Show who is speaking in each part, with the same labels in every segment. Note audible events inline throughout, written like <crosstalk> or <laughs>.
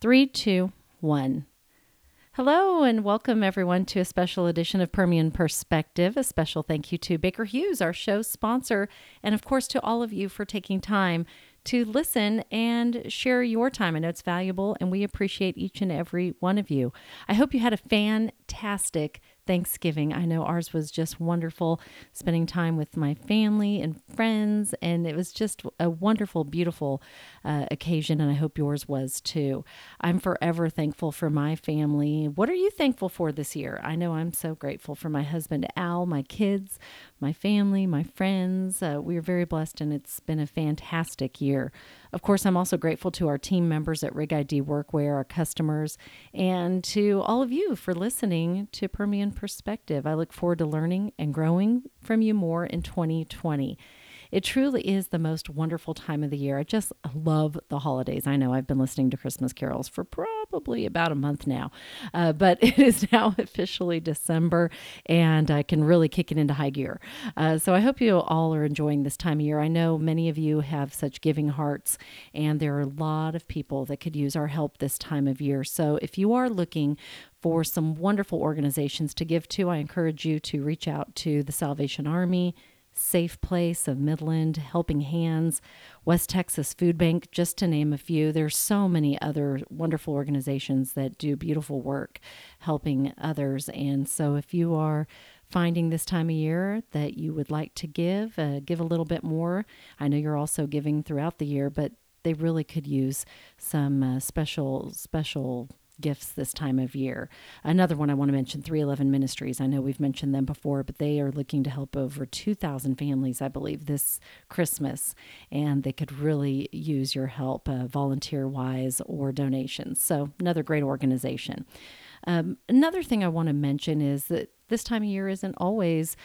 Speaker 1: Three, two, one. Hello, and welcome everyone to a special edition of Permian Perspective. A special thank you to Baker Hughes, our show sponsor, and of course to all of you for taking time to listen and share your time. I know it's valuable, and we appreciate each and every one of you. I hope you had a fantastic Thanksgiving. I know ours was just wonderful, spending time with my family and friends, and it was just a wonderful, beautiful uh, occasion, and I hope yours was too. I'm forever thankful for my family. What are you thankful for this year? I know I'm so grateful for my husband, Al, my kids, my family, my friends. Uh, we are very blessed, and it's been a fantastic year. Of course, I'm also grateful to our team members at Rig ID Workwear, our customers, and to all of you for listening to Permian Perspective. I look forward to learning and growing from you more in 2020. It truly is the most wonderful time of the year. I just love the holidays. I know I've been listening to Christmas carols for probably about a month now, uh, but <laughs> it is now officially December and I can really kick it into high gear. Uh, so I hope you all are enjoying this time of year. I know many of you have such giving hearts, and there are a lot of people that could use our help this time of year. So if you are looking for some wonderful organizations to give to, I encourage you to reach out to the Salvation Army. Safe Place of Midland, Helping Hands, West Texas Food Bank, just to name a few. There's so many other wonderful organizations that do beautiful work helping others. And so if you are finding this time of year that you would like to give, uh, give a little bit more. I know you're also giving throughout the year, but they really could use some uh, special special gifts this time of year. Another one I want to mention 311 Ministries. I know we've mentioned them before, but they are looking to help over 2,000 families, I believe, this Christmas, and they could really use your help uh, volunteer wise or donations. So, another great organization. Um, another thing I want to mention is that this time of year isn't always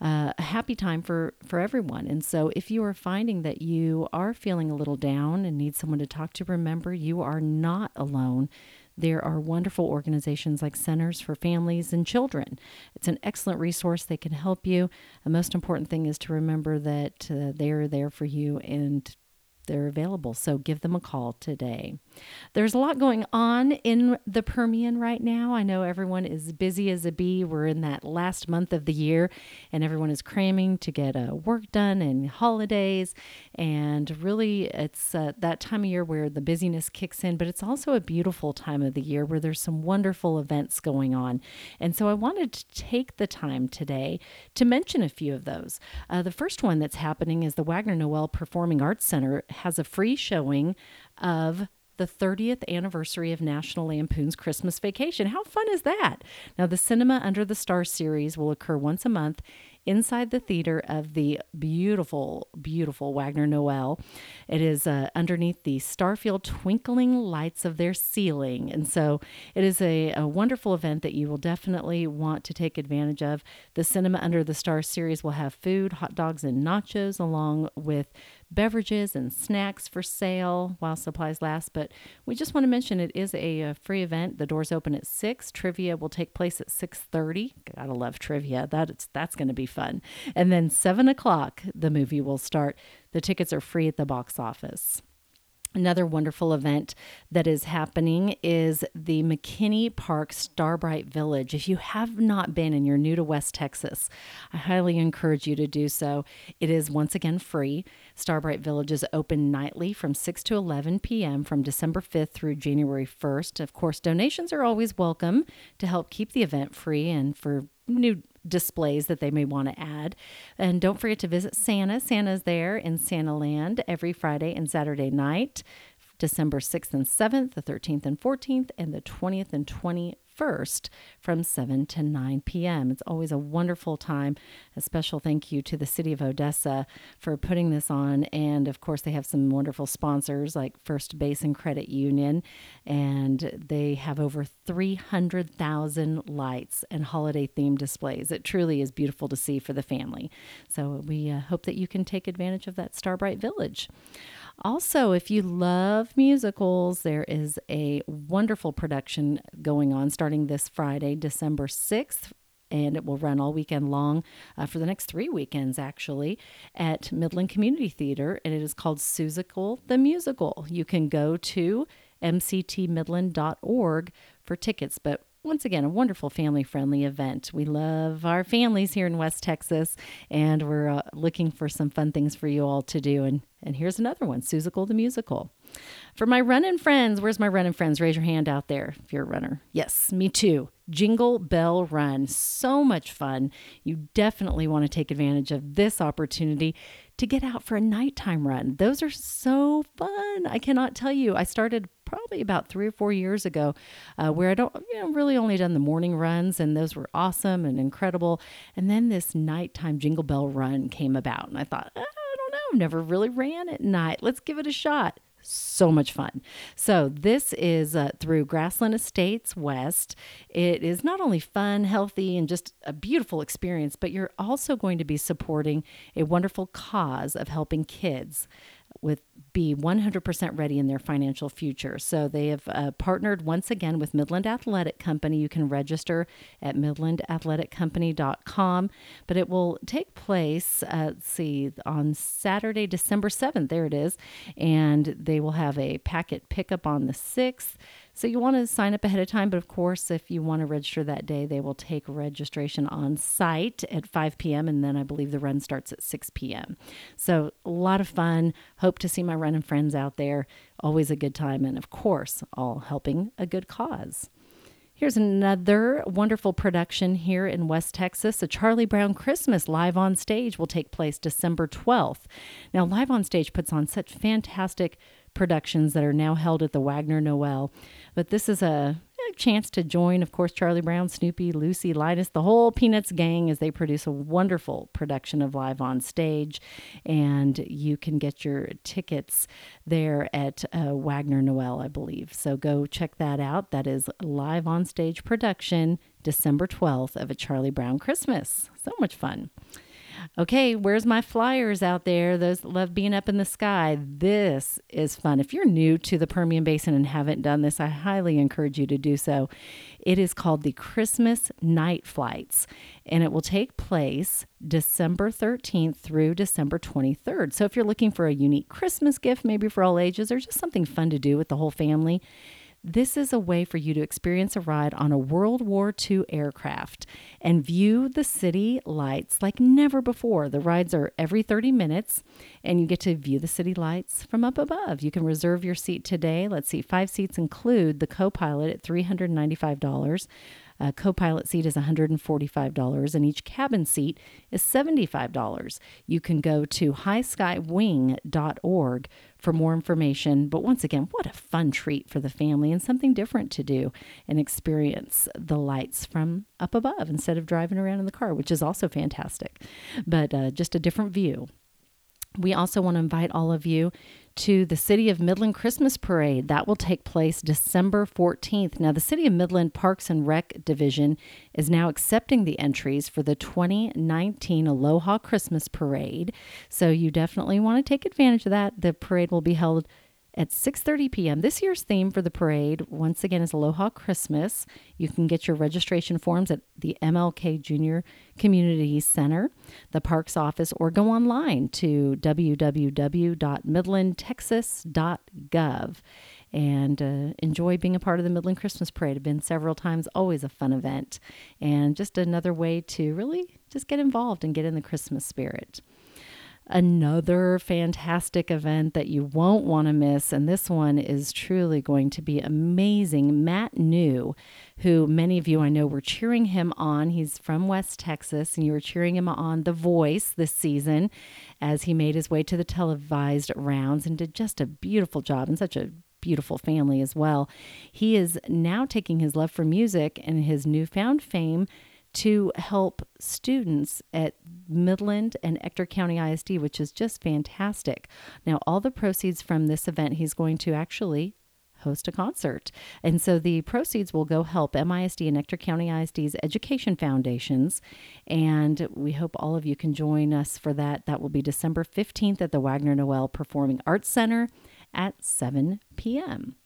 Speaker 1: uh, a happy time for for everyone. And so, if you are finding that you are feeling a little down and need someone to talk to, remember you are not alone. There are wonderful organizations like Centers for Families and Children. It's an excellent resource. They can help you. The most important thing is to remember that uh, they are there for you and they're available. So give them a call today. There's a lot going on in the Permian right now. I know everyone is busy as a bee. We're in that last month of the year, and everyone is cramming to get uh, work done and holidays. And really, it's uh, that time of year where the busyness kicks in, but it's also a beautiful time of the year where there's some wonderful events going on. And so I wanted to take the time today to mention a few of those. Uh, the first one that's happening is the Wagner Noel Performing Arts Center has a free showing of the 30th anniversary of National Lampoon's Christmas Vacation. How fun is that? Now, the Cinema Under the Stars series will occur once a month inside the theater of the beautiful, beautiful Wagner Noel. It is uh, underneath the Starfield twinkling lights of their ceiling. And so it is a, a wonderful event that you will definitely want to take advantage of. The Cinema Under the Stars series will have food, hot dogs, and nachos, along with beverages and snacks for sale while supplies last. But we just want to mention it is a, a free event. The doors open at six. Trivia will take place at six thirty. Gotta love trivia. That's that's going to be fun. And then seven o'clock, the movie will start. The tickets are free at the box office. Another wonderful event that is happening is the McKinney Park Starbright Village. If you have not been and you're new to West Texas, I highly encourage you to do so. It is once again free. Starbright Village is open nightly from 6 to 11 p.m. from December 5th through January 1st. Of course, donations are always welcome to help keep the event free and for new displays that they may want to add. And don't forget to visit Santa. Santa's there in Santa Land every Friday and Saturday night, December 6th and 7th, the 13th and 14th, and the 20th and 21st 1st from 7 to 9 p.m. It's always a wonderful time. A special thank you to the City of Odessa for putting this on. And of course, they have some wonderful sponsors like First Basin Credit Union, and they have over 300,000 lights and holiday themed displays. It truly is beautiful to see for the family. So we uh, hope that you can take advantage of that Starbright Village. Also, if you love musicals, there is a wonderful production going on starting this Friday, December 6th and it will run all weekend long uh, for the next three weekends, actually, at Midland Community Theater. And it is called Seussical the Musical. You can go to mctmidland.org for tickets. But once again, a wonderful family friendly event. We love our families here in West Texas, and we're uh, looking for some fun things for you all to do. And, and here's another one Seussical the Musical. For my running friends, where's my running friends? Raise your hand out there if you're a runner. Yes, me too. Jingle Bell Run. So much fun. You definitely want to take advantage of this opportunity to get out for a nighttime run. Those are so fun. I cannot tell you. I started probably about three or four years ago, uh, where I don't, you know, really only done the morning runs, and those were awesome and incredible. And then this nighttime Jingle Bell Run came about, and I thought, ah, I don't know, I've never really ran at night. Let's give it a shot so much fun. So, this is uh, through Grassland Estates West. It is not only fun, healthy, and just a beautiful experience, but you're also going to be supporting a wonderful cause of helping kids with be 100% ready in their financial future. So they have uh, partnered once again with Midland Athletic Company. You can register at midlandathleticcompany.com, but it will take place, uh, let's see, on Saturday, December 7th. There it is. And they will have a packet pickup on the 6th. So you want to sign up ahead of time, but of course, if you want to register that day, they will take registration on site at 5 p.m. and then I believe the run starts at 6 p.m. So a lot of fun. Hope to see my running friends out there. Always a good time, and of course, all helping a good cause. Here's another wonderful production here in West Texas. A Charlie Brown Christmas live on stage will take place December 12th. Now, Live on Stage puts on such fantastic productions that are now held at the Wagner Noel. But this is a, chance to join, of course, Charlie Brown, Snoopy, Lucy, Linus, the whole Peanuts gang as they produce a wonderful production of Live on Stage. And you can get your tickets there at uh, Wagner Noel, I believe. So go check that out. That is Live on Stage production, December 12th of A Charlie Brown Christmas. So much fun. Okay, where's my flyers out there? Those love being up in the sky. This is fun. If you're new to the Permian Basin and haven't done this, I highly encourage you to do so. It is called the Christmas Night Flights, and it will take place December 13th through December 23rd. So if you're looking for a unique Christmas gift, maybe for all ages, or just something fun to do with the whole family, this is a way for you to experience a ride on a World War II aircraft and view the city lights like never before. The rides are every 30 minutes and you get to view the city lights from up above. You can reserve your seat today. Let's see, five seats include the co pilot at $395. A co pilot seat is $145, and each cabin seat is $75. You can go to highskywing.org for more information. But once again, what a fun treat for the family and something different to do and experience the lights from up above instead of driving around in the car, which is also fantastic, but uh, just a different view. We also want to invite all of you to the City of Midland Christmas Parade. That will take place December 14th. Now, the City of Midland Parks and Rec Division is now accepting the entries for the 2019 Aloha Christmas Parade. So, you definitely want to take advantage of that. The parade will be held at 6:30 p.m. This year's theme for the parade once again is Aloha Christmas. You can get your registration forms at the MLK Junior Community Center, the parks office or go online to www.midlandtexas.gov and uh, enjoy being a part of the Midland Christmas Parade. I've been several times, always a fun event and just another way to really just get involved and get in the Christmas spirit another fantastic event that you won't want to miss. And this one is truly going to be amazing. Matt New, who many of you I know were cheering him on, he's from West Texas, and you were cheering him on The Voice this season as he made his way to the televised rounds and did just a beautiful job and such a beautiful family as well. He is now taking his love for music and his newfound fame to help students at Midland and Ector County ISD, which is just fantastic. Now, all the proceeds from this event, he's going to actually host a concert. And so the proceeds will go help MISD and Ector County ISD's education foundations. And we hope all of you can join us for that. That will be December 15th at the Wagner Noel Performing Arts Center at 7 p.m.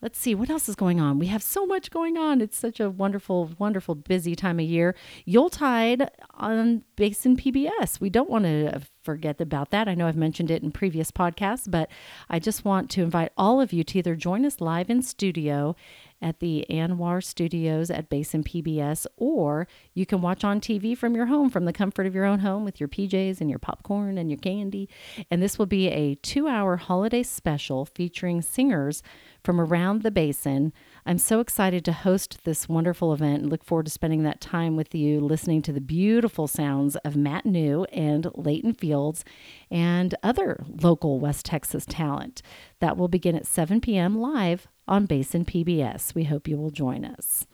Speaker 1: Let's see what else is going on. We have so much going on. It's such a wonderful, wonderful, busy time of year. Yuletide on Basin PBS. We don't want to forget about that. I know I've mentioned it in previous podcasts, but I just want to invite all of you to either join us live in studio at the Anwar Studios at Basin PBS, or you can watch on TV from your home, from the comfort of your own home with your PJs and your popcorn and your candy. And this will be a two hour holiday special featuring singers from around the basin. I'm so excited to host this wonderful event and look forward to spending that time with you, listening to the beautiful sounds of Matt New and Leighton Fields and other local West Texas talent. That will begin at 7 p.m. live on Basin PBS. We hope you will join us.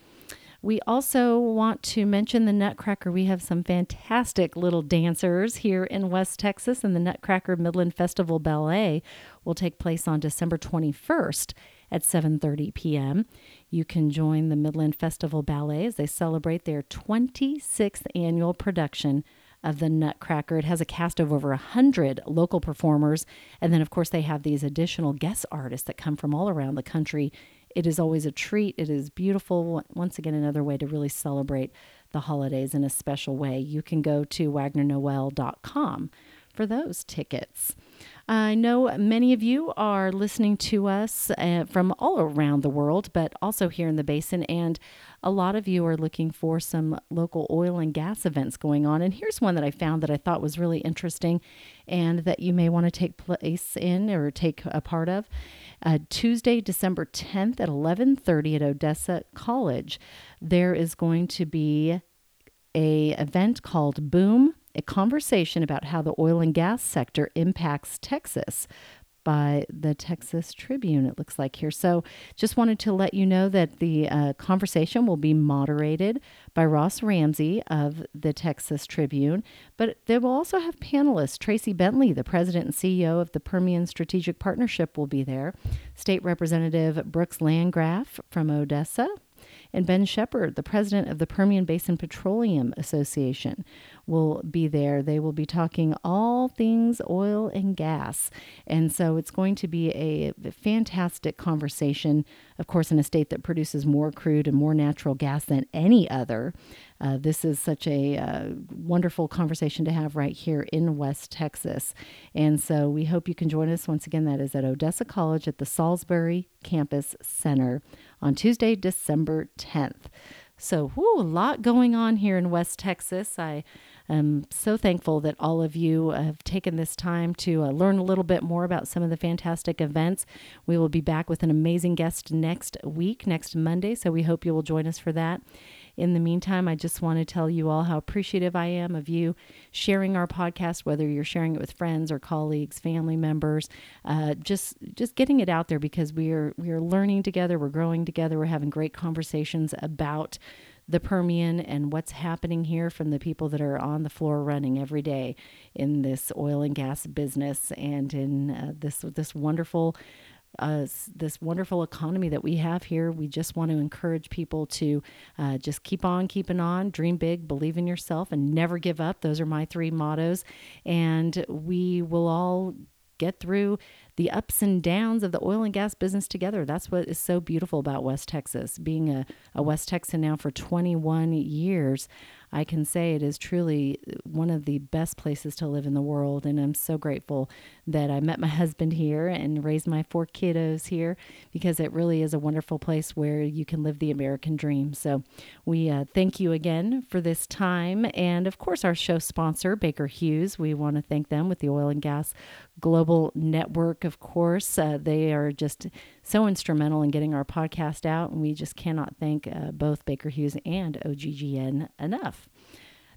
Speaker 1: We also want to mention the Nutcracker. We have some fantastic little dancers here in West Texas, and the Nutcracker Midland Festival Ballet will take place on December 21st at 7:30 p.m. You can join the Midland Festival Ballet as they celebrate their 26th annual production of the Nutcracker. It has a cast of over 100 local performers. And then, of course, they have these additional guest artists that come from all around the country. It is always a treat. It is beautiful. Once again, another way to really celebrate the holidays in a special way. You can go to wagnernoel.com for those tickets. I know many of you are listening to us uh, from all around the world, but also here in the basin, and a lot of you are looking for some local oil and gas events going on. And here's one that I found that I thought was really interesting and that you may want to take place in or take a part of. Uh, Tuesday, December 10th at 11:30 at Odessa College, there is going to be a event called Boom a conversation about how the oil and gas sector impacts Texas by the Texas Tribune, it looks like here. So just wanted to let you know that the uh, conversation will be moderated by Ross Ramsey of the Texas Tribune, but they will also have panelists. Tracee Bentley, the president and CEO of the Permian Strategic Partnership, will be there. State Representative Brooks Landgraf from Odessa and Ben Shepperd, the president of the Permian Basin Petroleum Association, will be there. They will be talking all things oil and gas. And so it's going to be a fantastic conversation, of course, in a state that produces more crude and more natural gas than any other. Uh, this is such a uh, wonderful conversation to have right here in West Texas. And so we hope you can join us. Once again, that is at Odessa College at the Saulsbury Campus Center on Tuesday, December 10th. So, whoo, a lot going on here in West Texas. I am so thankful that all of you have taken this time to uh, learn a little bit more about some of the fantastic events. We will be back with an amazing guest next week, next Monday. So, we hope you will join us for that. In the meantime, I just want to tell you all how appreciative I am of you sharing our podcast, whether you're sharing it with friends or colleagues, family members, uh, just just getting it out there because we are we are learning together, we're growing together, we're having great conversations about the Permian and what's happening here from the people that are on the floor running every day in this oil and gas business and in uh, this this wonderful uh, this wonderful economy that we have here. We just want to encourage people to uh, just keep on keeping on, dream big, believe in yourself, and never give up. Those are my three mottos. And we will all get through the ups and downs of the oil and gas business together. That's what is so beautiful about West Texas. Being a, a West Texan now for 21 years, I can say it is truly one of the best places to live in the world. And I'm so grateful that I met my husband here and raised my four kiddos here because it really is a wonderful place where you can live the American dream. So we uh, thank you again for this time. And of course, our show sponsor, Baker Hughes, we want to thank them with the Oil and Gas Global Network of course. Uh, they are just so instrumental in getting our podcast out, and we just cannot thank uh, both Baker Hughes and OGGN enough.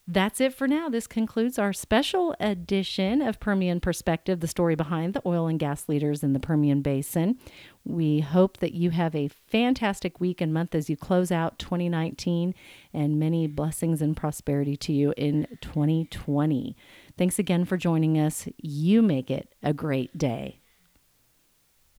Speaker 1: That's it for now. This concludes our special edition of Permian Perspective, the story behind the oil and gas leaders in the Permian Basin. We hope that you have a fantastic week and month as you close out 2019 and many blessings and prosperity to you in 2020. Thanks again for joining us. You make it a great day.